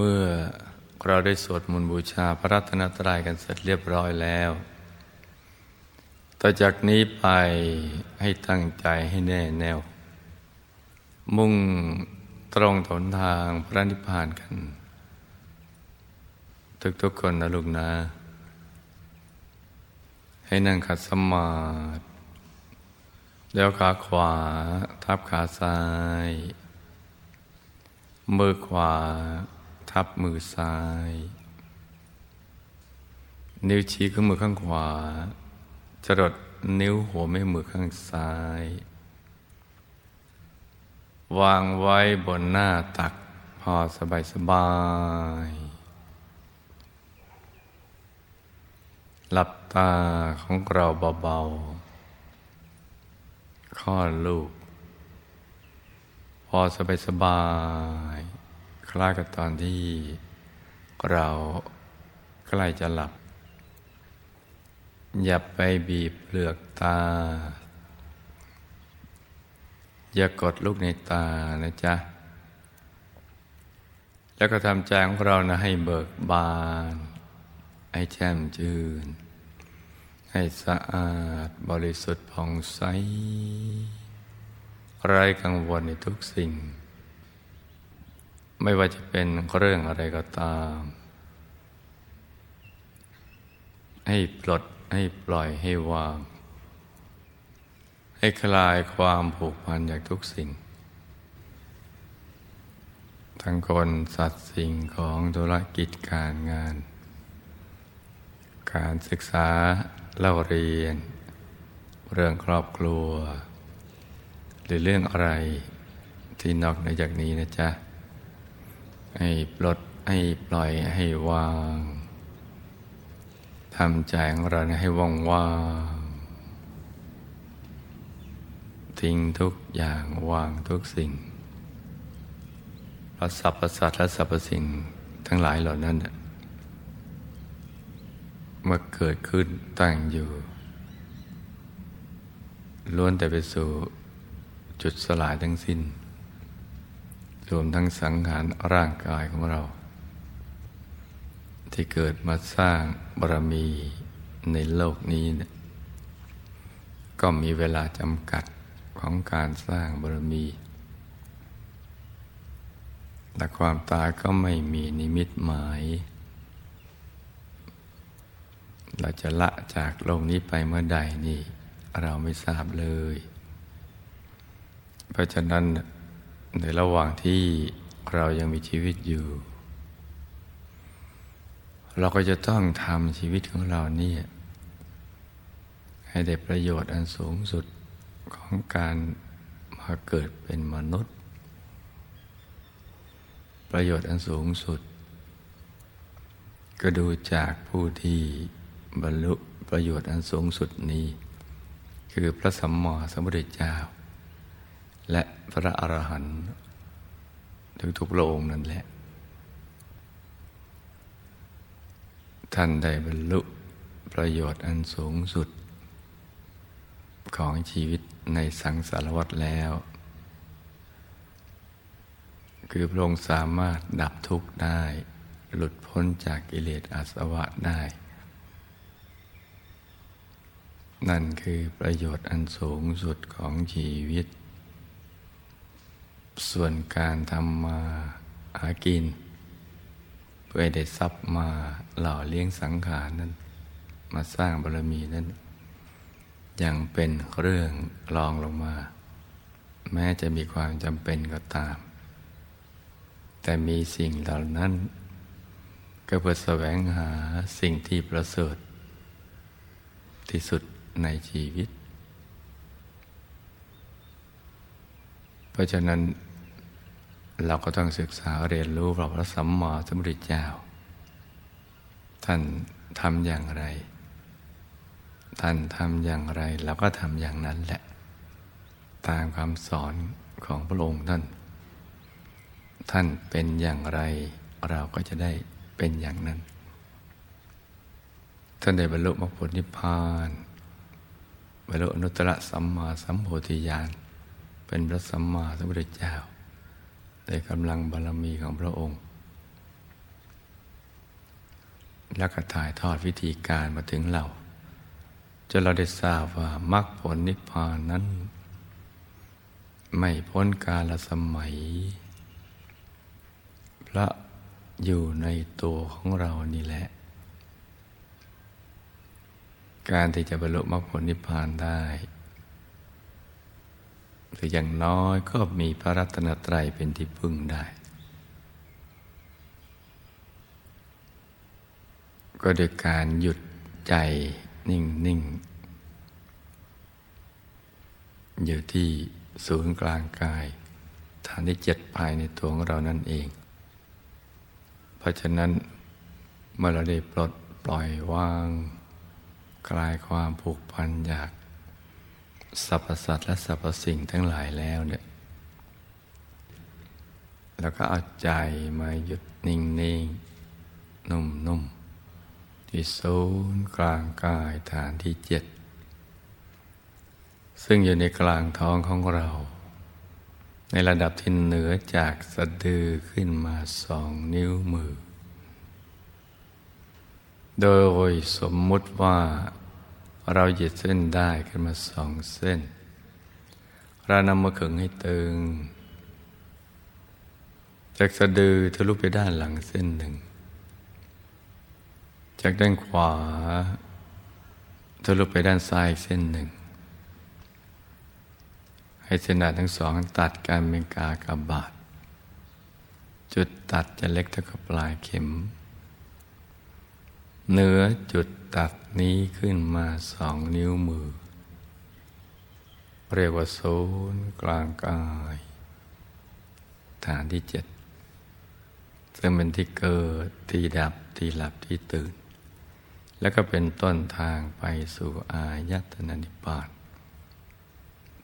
เมื่อเราได้สวดมนต์บูชาพระรัตนตรัยกันเสร็จเรียบร้อยแล้ว ต่อจากนี้ไปให้ตั้งใจให้แน่แน่ว มุ่งตรงถนทางพระนิพพานกัน ทุกๆคนนะลูกนะ ให้นั่งขัดสมาธิแล้วขาขวาทับขาซ้าย มือขวา ทับมือซ้าย นิ้วชี้ข้างมือข้างขวาจรดนิ้วหัวแม่มือข้างซ้าย วางไว้บนหน้าตักพอสบายสบาย หลับตาของเราเบาๆคลอลูก พอสบายสบาย คล้ายกับตอนที่เราใกล้จะหลับ อย่าไปบีบเปลือกตา อย่ากดลูกในตานะจ๊ะ แล้วก็ทำใจของเรานะให้เบิกบาน ให้แจ่มชื่น ให้สะอาดบริสุทธิ์ผ่องใสไร้กังวลในทุกสิ่ง ไม่ว่าจะเป็นเรื่องอะไรก็ตาม ให้ปลดให้ปล่อยให้วาง ให้คลายความผูกพันจากทุกสิ่ง ทั้งคนสัตว์สิ่งของธุรกิจการงาน การศึกษาเล่าเรียน เรื่องครอบครัว หรือเรื่องอะไรที่นอกเหนือจากนี้นะจ๊ะ ให้ปลดให้ปล่อยให้วางทำใจของเราให้ว่างว่างทิ้งทุกอย่างวางทุกสิ่งพระสัพพสัตและสรรพสิ่งทั้งหลายเหล่านั้นเมื่อเกิดขึ้นตั้งอยู่ล้วนแต่ไปสู่จุดสลายทั้งสิ้น รวมทั้งสังขารร่างกายของเรา ที่เกิดมาสร้างบารมีในโลกนี้นะก็มีเวลาจำกัดของการสร้างบารมีและความตายก็ไม่มีนิมิตหมาย เราจะละจากโลกนี้ไปเมื่อใดนี่ เราไม่ทราบเลย เพราะฉะนั้น ในระหว่างที่เรายังมีชีวิตอยู่ เราก็จะต้องทำชีวิตของเราเนี่ยให้ได้ประโยชน์อันสูงสุดของการมาเกิดเป็นมนุษย์ ประโยชน์อันสูงสุด ก็ดูจากผู้ที่บรรลุประโยชน์อันสูงสุดนี้ คือพระสัมมาสัมพุทธเจ้า และพระอรหันต์ทุกๆพระองนั่นแหละ ท่านได้บรรลุประโยชน์อันสูงสุด ของชีวิตในสังสารวัฏแล้ว คือพระองค์สามารถดับทุกข์ได้ หลุดพ้นจากกิเลสอาสวะได้ นั่นคือประโยชน์อันสูงสุดของชีวิต ส่วนการทำมาหากิน เพื่อได้ทรัพย์มาหล่อเลี้ยงสังขารนั้น มาสร้างบารมีนั้น ยังเป็นเรื่องรองลงมา แม้จะมีความจำเป็นก็ตาม แต่มีสิ่งเหล่านั้น ก็เพื่อแสวงหาสิ่งที่ประเสริฐ ที่สุดในชีวิต เพราะฉะนั้น เราก็ต้องศึกษาเรียนรู้พระสัมมาสัมพุทธเจ้า ท่านทำอย่างไร ท่านทำอย่างไรเราก็ทำอย่างนั้นแหละ ตามคำสอนของพระองค์ท่าน ท่านเป็นอย่างไร เราก็จะได้เป็นอย่างนั้น ท่านได้บรรลุมรรคผลนิพพานบรรลุอนุตตรสัมมาสัมโพธิญาณเป็นพระสัมมาสัมพุทธเจ้า ในกำลังบารมีของพระองค์ แล้วก็ถ่ายทอดวิธีการมาถึงเราจนเราได้ทราบว่ามรรคผลนิพพานนั้น ไม่พ้นกาลสมัย พระอยู่ในตัวของเรานี่แหละ การที่จะบรรลุมรรคผลนิพพานได้ หรืออย่างน้อยก็มีพระรัตนตรัยเป็นที่พึ่งได้ ก็โดยการหยุดใจนิ่งนิ่งอยู่ที่ศูนย์กลางกาย ฐานที่เจ็ดภายในตัวของเรานั่นเอง เพราะฉะนั้นเมื่อเราได้ปลดปล่อยวางคลายความผูกพันอยาก สรรพสัตว์และสรรพสิ่งทั้งหลายแล้วเนี่ยแล้วก็เอาใจมาหยุดนิ่งนิ่งนุ่มนุ่มที่ศูนย์กลางกายฐานที่เจ็ด ซึ่งอยู่ในกลางท้องของเรา ในระดับที่เหนือจากสะดือขึ้นมาสองนิ้วมือ โดยสมมุติว่า เราหยิดเส้นได้ขึ้นมาสองเส้น เรานำมาขึงให้ตึง จากสะดือทะลุไปด้านหลังเส้นหนึ่ง จากด้านขวา ทะลุไปด้านซ้ายเส้นหนึ่ง ให้เส้นหนาทั้งสองตัดกันเป็นกากบาท จุดตัดจะเล็กเท่ากับปลายเข็ม เหนือจุดตัด นี้ขึ้นมาสองนิ้วมือ เรียกว่าศูนย์กลางกาย ฐานที่เจ็ดซึ่งเป็นที่เกิดที่ดับที่หลับที่ตื่น แล้วก็เป็นต้นทางไปสู่อายตนะนิพพาน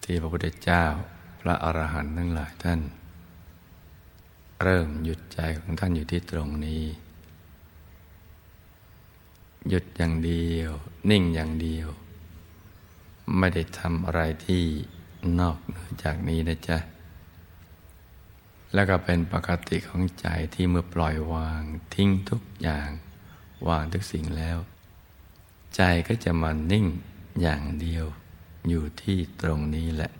ที่พระพุทธเจ้าพระอรหันต์ทั้งหลายท่าน เริ่มหยุดใจของท่านอยู่ที่ตรงนี้ หยุดอย่างเดียว นิ่งอย่างเดียว ไม่ได้ทำอะไรที่นอกเหนือจากนี้นะจ๊ะ แล้วก็เป็นปกติของใจที่เมื่อปล่อยวางทิ้งทุกอย่าง วางทุกสิ่งแล้ว ใจก็จะมานิ่งอย่างเดียวอยู่ที่ตรงนี้แหละ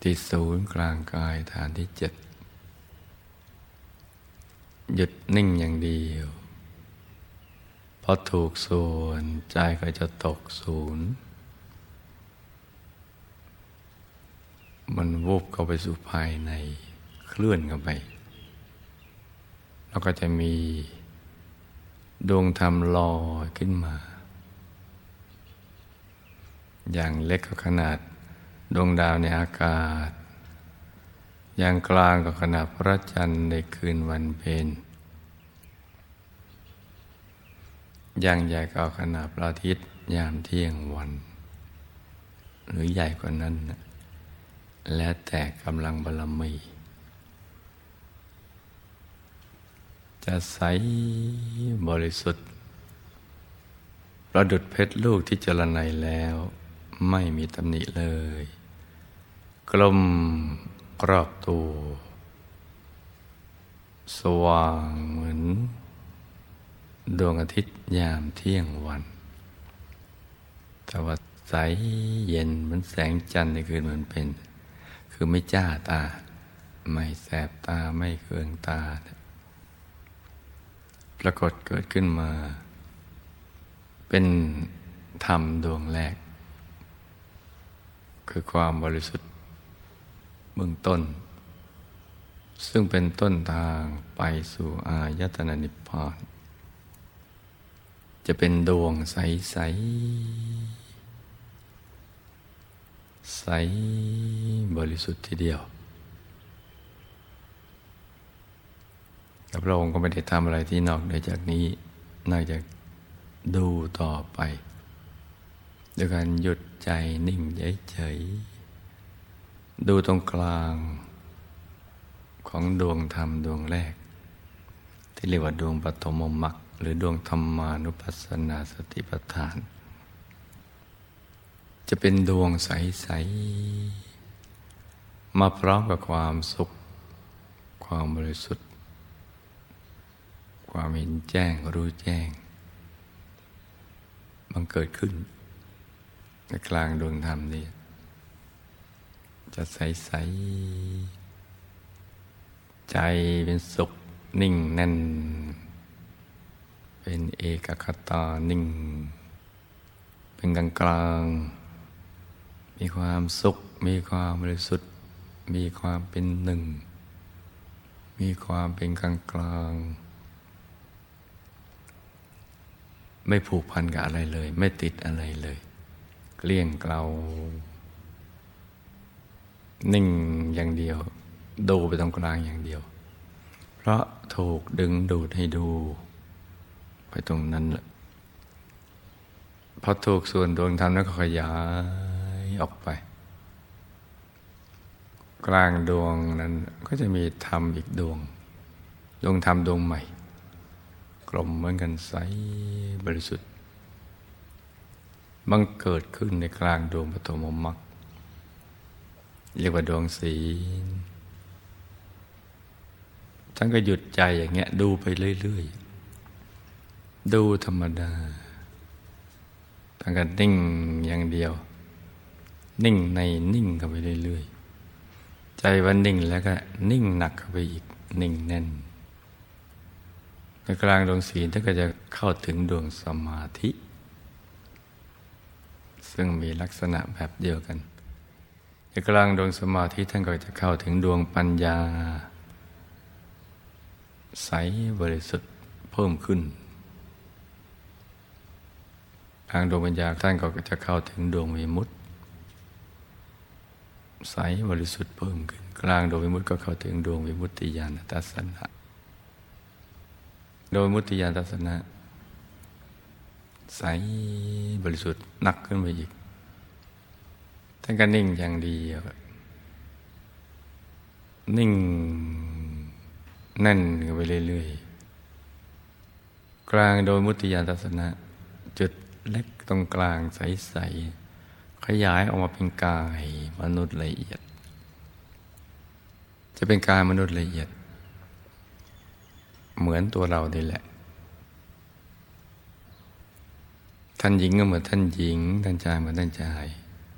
ที่ศูนย์กลางกายฐานที่เจ็ดหยุดนิ่งอย่างเดียว อถูกส่วนใจก็จะตกศูนย์ มันวูบเข้าไปสู่ภายในเคลื่อนเข้าไป แล้วก็จะมีดวงธรรมลอยขึ้นมา อย่างเล็กก็ขนาดดวงดาวในอากาศ อย่างกลางก็ขนาดพระจันทร์ในคืนวันเพ็ญอ ย่างใหญ่ก็ขนาดพระอาทิตย์ยามเที่ยงวัน หรือใหญ่กว่านั้น และแต่กำลังบารมี จะใสบริสุทธิ์ ประดุดเพชรลูกที่เจรไนแล้วไม่มีตำหนิเลย กลมกรอบตัว สว่างเหมือน ดวงอาทิตย์ยามเที่ยงวันแต่ว่าใสเย็นเหมือนแสงจันทร์ในคืนเหมือนเป็น คือไม่จ้าตา ไม่แสบตาไม่เคืองตา ปรากฏเกิดขึ้นมา เป็นธรรมดวงแรก คือความบริสุทธิ์เบื้องต้น ซึ่งเป็นต้นทางไปสู่อายตนะนิพพาน จะเป็นดวงใสใสใสบริสุทธิ์ทีเดียวพระองค์ก็ไม่ได้ทำอะไรที่นอกเหนือจากนี้ นอกจากดูต่อไปด้วยการหยุดใจนิ่งเฉยๆดูตรงกลางของดวงธรรมดวงแรก ที่เรียกว่าดวงปฐมมรรค หรือดวงธรรมานุปัสสนาสติปัฏฐาน จะเป็นดวงใส ๆ มาพร้อมกับความสุข ความบริสุทธิ์ ความเห็นแจ้งรู้แจ้งบังเกิดขึ้น ในกลางดวงธรรมนี่จะใสใสใจเป็นสุขนิ่งแน่น เป็นเอกคตานิ่ง เป็นกลางกลาง มีความสุข มีความบริสุทธิ์ มีความเป็นหนึ่ง มีความเป็นกลางกลาง ไม่ผูกพันกับอะไรเลย ไม่ติดอะไรเลย เกลี้ยงเกลานิ่งอย่างเดียว ดูไปตรงกลางอย่างเดียว เพราะถูกดึงดูดให้ดู ตรงนั้นแหละพอถูกส่วนดวงธรรมนั้นก็ขยายออกไป กลางดวงนั้นก็จะมีธรรมอีกดวง ดวงธรรมดวงใหม่ กลมเหมือนกันใสบริสุทธิ์บังเกิดขึ้นในกลางดวงปฐมมรรคเรียกว่าดวงศีลท่านก็หยุดใจอย่างเงี้ยดูไปเรื่อย ๆ ดูธรรมดาท่านก็นิ่งอย่างเดียว นิ่งในนิ่งเข้าไปเรื่อยๆ ใจวันนิ่งแล้วก็นิ่งหนักเข้าไปอีกนิ่งแน่นในกลางดวงศีลท่านก็จะเข้าถึงดวงสมาธิ ซึ่งมีลักษณะแบบเดียวกันในกลางดวงสมาธิท่านก็จะเข้าถึงดวงปัญญา ใสบริสุทธิ์เพิ่มขึ้น ทางดวงปัญญาท่านก็จะเข้าถึงดวงวิมุตติใสบริสุทธิ์เพิ่มขึ้น กลางดวงวิมุตติก็เข้าถึงดวงวิมุตติญาณทัศนะโดยมุตติญาณทัศนะ ใสบริสุทธิ์หนักขึ้นไปอีกท่านก็นิ่งอย่างเดียวนิ่งแน่นไปเรื่อยๆ กลางโดยมุติยานทัศนะ จุด เล็กตรงกลางใส ๆ ขยายออกมาเป็นกายมนุษย์ละเอียด จะเป็นกายมนุษย์ละเอียด เหมือนตัวเรานี่แหละ ท่านหญิงก็เหมือนท่านหญิง ท่านชายเหมือนท่านชาย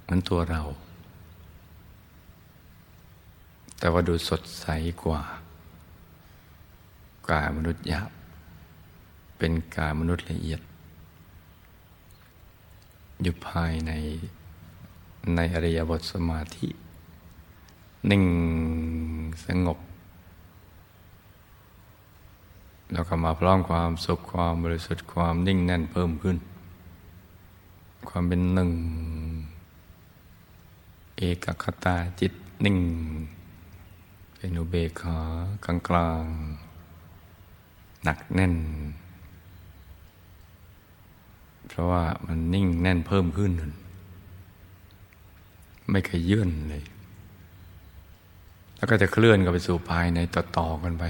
เหมือนตัวเรา แต่ว่าดูสดใสกว่ากายมนุษย์หยาบเป็นกายมนุษย์ละเอียด อยู่ภายในในอริยบทสมาธิ นิ่งสงบ แล้วก็มาพร้อมความสุขความบริสุทธิ์ความนิ่งแน่นเพิ่มขึ้น ความเป็นหนึ่ง เอกคตาจิตนิ่ง เป็นอุเบกขากลางกลางหนักแน่น เพราะว่ามันนิ่งแน่นเพิ่มขึ้น ไม่เคยยื่นเลย แล้วก็จะเคลื่อนกันไปสู่ภายในต่อๆกันไป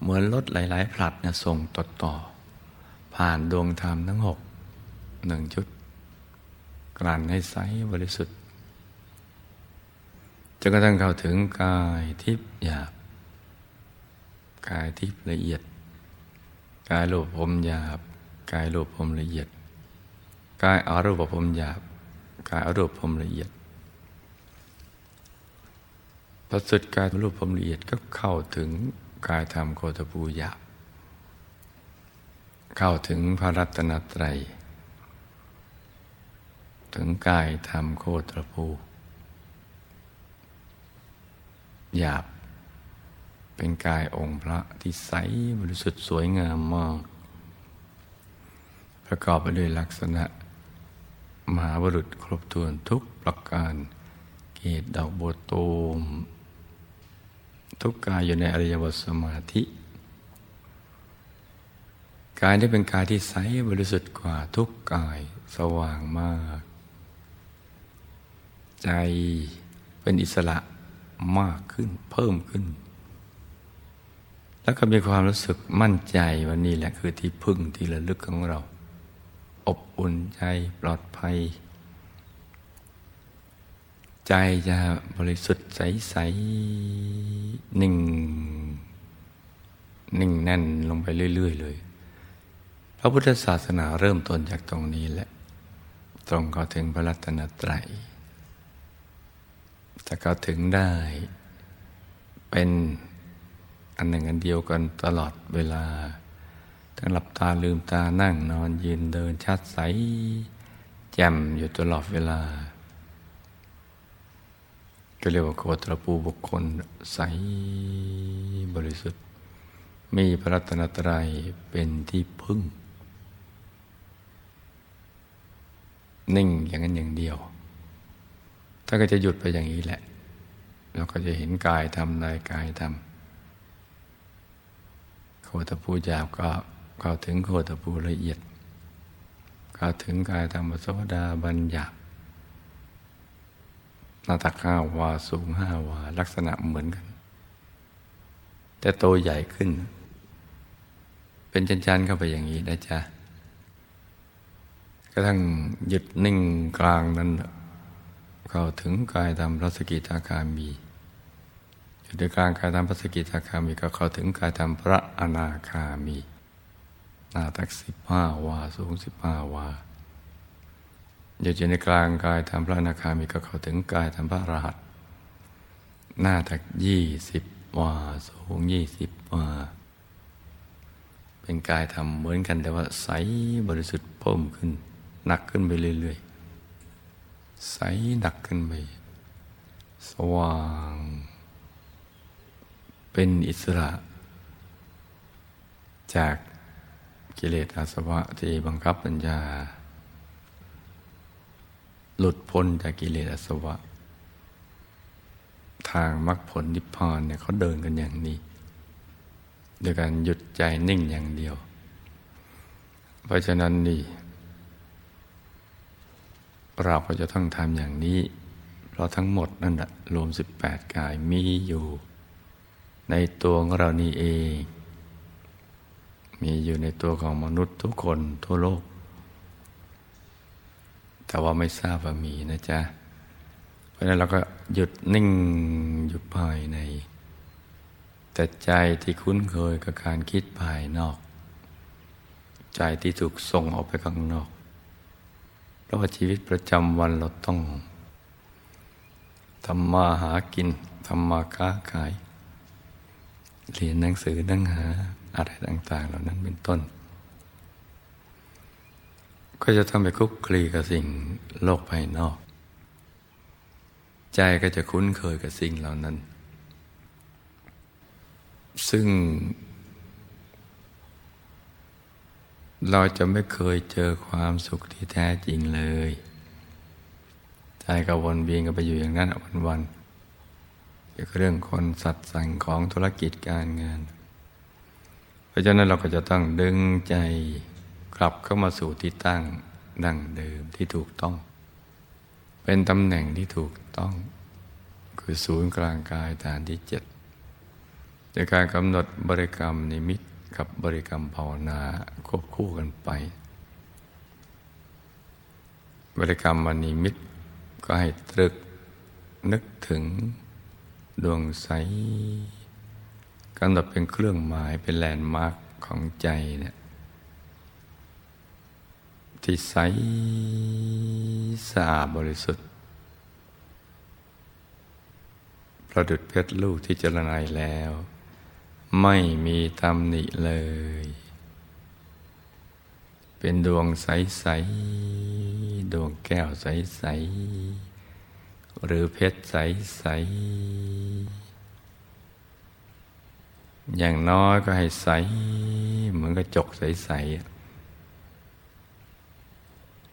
เหมือนรถหลาย ๆ ผลัดเนี่ยส่งต่อๆผ่านดวงธรรมทั้งหกหนึ่งชุด กลั่นให้ใสบริสุทธิ์จนกระทั่งเข้าถึงกายทิพย์หยาบ กายทิพย์ละเอียด กายรูปพมหยาบ กายรูปพมละเอียด กายอารูปพรมหยาบ กายอารูปพรมละเอียดพอสุดกายรูปพรมละเอียดก็เข้าถึงกายธรรมโคตภูหยาบ เข้าถึงพระรัตนตรัย ถึงกายธรรมโคตรภูหยาบ เป็นกายองค์พระที่ใสบริสุทธิ์สวยงามมาก ประกอบไปด้วยลักษณะ มหาบุรุษครบถ้วนทุกประการ เกตดอกบัวตูม ทุกกายอยู่ในอริยบทสมาธิ กายที่เป็นกายที่ใสบริสุทธิ์กว่าทุกกายสว่างมาก ใจเป็นอิสระมากขึ้นเพิ่มขึ้น แล้วก็มีความรู้สึกมั่นใจว่านี่แหละคือที่พึ่งที่ระลึกของเรา อบอุ่นใจปลอดภัย ใจจะบริสุทธิ์ใสๆนิ่งหนิ่งแน่นลงไปเรื่อย ๆ เลยพระพุทธศาสนาเริ่มต้นจากตรงนี้แหละ ตรงเข้าถึงพระรัตนตรัยถ้าเข้าถึงได้ เป็นอันหนึ่งอันเดียวกันตลอดเวลา ทั้งหลับตาลืมตานั่งนอนยืนเดินชัดใส แจ่มอยู่ตลอดเวลา ก็เรียกว่าโคตรปูบุคคลใสบริสุทธิ์ มีพระรัตนตรัยเป็นที่พึ่ง นิ่งอย่างนั้นอย่างเดียวถ้าก็จะหยุดไปอย่างนี้แหละ เราก็จะเห็นกายทำนายกายทำโคตภูหยาบก็ เข้าถึงโคตภูละเอียด เข้าถึงกายธรรมโสดาบัญญัติหน้าตักห้าวาสูงห้าวา ลักษณะเหมือนกัน แต่โตใหญ่ขึ้น เป็นชั้นๆเข้าไปอย่างนี้นะจ๊ะกระทั่งหยุดนิ่งกลางนั้นเข้าถึงกายธรรมพระสกิทาคามีอยู่ในกลางกายธรรมพระสกิทาคามีก็เข้าถึงกายธรรมพระอนาคามี หน้าตักสิบห้าวา สูงสิบห้าวาอยู่ในกลางกายธรรมพระอนาคามีก็เข้าถึงกายธรรมพระรหัสหน้าตักยี่สิบวา สูงยี่สิบวา เป็นกายธรรมเหมือนกันแต่ว่าใสบริสุทธิ์เพิ่มขึ้น หนักขึ้นไปเรื่อยๆ ใสหนักขึ้นไป สว่าง เป็นอิสระ จาก กิเลสอาสวะที่บังคับปัญญา หลุดพ้นจากกิเลสอาสวะ ทางมรรคผลนิพพานเนี่ยเขาเดินกันอย่างนี้โดยการหยุดใจนิ่งอย่างเดียว เพราะฉะนั้นนี่เราก็จะต้องทำอย่างนี้ เพราะทั้งหมดนั่นแหละรวม 18 กายมีอยู่ ในตัวของเรานี่เอง มีอยู่ในตัวของมนุษย์ทุกคนทั่วโลก แต่ว่าไม่ทราบว่ามีนะจ๊ะ เพราะนั้นเราก็หยุดนิ่งอยู่ภายใน แต่ใจที่คุ้นเคยกับการคิดภายนอก ใจที่ถูกส่งออกไปข้างนอก เพราะว่าชีวิตประจำวันเราต้องทำมาหากินทำมาค้าขายเรียนหนังสือนั่งหา อะไรต่าง ๆ เหล่านั้นเป็นต้น ก็จะต้องไปคุกคลีกับสิ่งโลกภายนอก ใจก็จะคุ้นเคยกับสิ่งเหล่านั้น ซึ่ง เราจะไม่เคยเจอความสุขที่แท้จริงเลย ใจก็วนเวียนกันไปอยู่อย่างนั้นวันวันเกี่ยวกับเรื่องคนสัตว์สั่งของธุรกิจการงาน ราะฉะนั้นเราก็จะต้องดึงใจกลับเข้ามาสู่ที่ตั้งดั้งเดิมที่ถูกต้อง เป็นตำแหน่งที่ถูกต้อง คือศูนย์กลางกายฐานที่เจ็ดในการกำหนดบริกรรมนิมิตกับบริกรรมภาวนาควบคู่กันไป บริกรรมมณีมิตก็ให้ตรึกนึกถึงดวงใส กำหนดเป็นเครื่องหมายเป็นแลนด์มาร์กของใจเนี่ยที่ใสสะอาดบริสุทธิ์ ประดุดเพชรลูกที่เจรนายแล้ว ไม่มีตำหนิเลย เป็นดวงใสๆดวงแก้วใสๆหรือเพชรใสๆ อย่างน้อยก็ให้ใส เหมือนกระจกใสๆ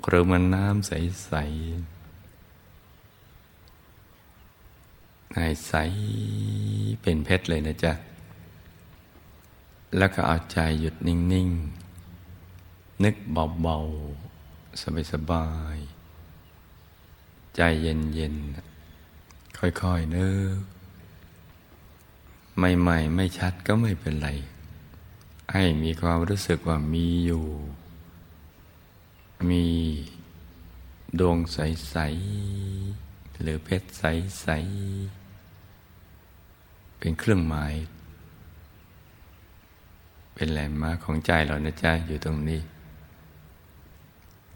หรือมันน้ำใสๆให้ใสเป็นเพชรเลยนะจ๊ะ แล้วก็เอาใจหยุดนิ่ง ๆ นึกเบา ๆ สบายๆใจเย็น ๆ ค่อย ๆ นึก ใหม่ๆ ไม่ชัดก็ไม่เป็นไร ให้มีความรู้สึกว่ามีอยู่ มีดวงใส ๆ หรือเพชรใส ๆ เป็นเครื่องหมาย เป็นแหล่งมาของใจเรานะจ๊ะอยู่ตรงนี้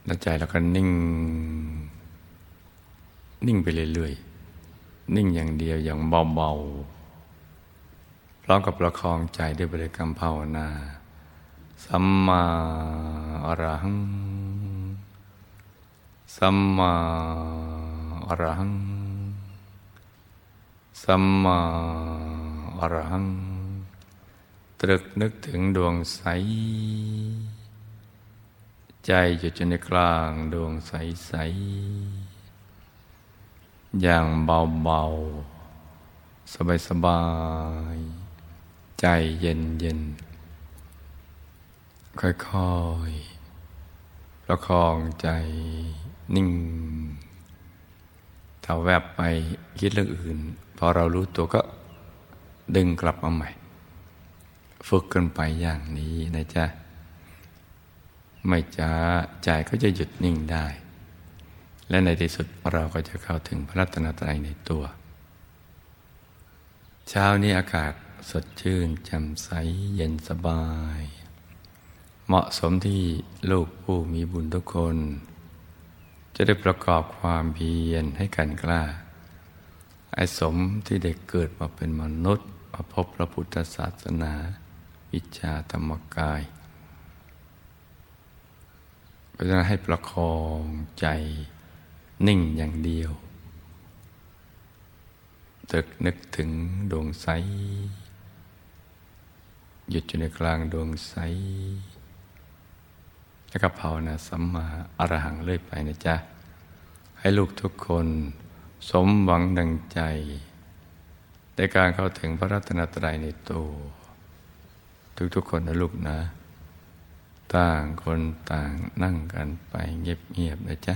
แล้วใจเราก็นิ่ง นิ่งไปเรื่อยๆ นิ่งอย่างเดียวอย่างเบา ๆ ร้อมกับประคองใจด้วยบริกรรมภาวนา สัมมาอรหัง สัมมาอรหัง สัมมาอรหัง ตรึกนึกถึงดวงใส ใจอยู่ในกลางดวงใสใส อย่างเบาๆ สบายๆ ใจเย็นเย็นค่อยๆ ประคองใจนิ่ง ถ้าแวบไปคิดเรื่องอื่น พอเรารู้ตัวก็ดึงกลับมาใหม่ ฝึกกันไปอย่างนี้นะจ๊ะ ไม่จ้าใจก็จะหยุดนิ่งได้ และในที่สุดเราก็จะเข้าถึงพระรัตนตรัยในตัว เช้านี้อากาศ สดชื่นแจ่มใสเย็นสบาย เหมาะสมที่ลูกผู้มีบุญทุกคน จะได้ประกอบความเพียรให้กันกล้าไอ้สมที่เด็กเกิดมาเป็นมนุษย์มาพบพระพุทธศาสนา วิชาธรรมกายก็จะให้ประคองใจนิ่งอย่างเดียวตึกนึกถึงดวงใส หยุดอยู่ในกลางดวงใส แล้วก็ภาวนาสัมมาอรหังเลื่อยไปนะจ๊ะ ให้ลูกทุกคนสมหวังดังใจในการเข้าถึงพระรัตนตรัยในตัว ทุกๆคนนะลูกนะ ต่างคนต่างนั่งกันไปเงียบๆนะจ๊ะ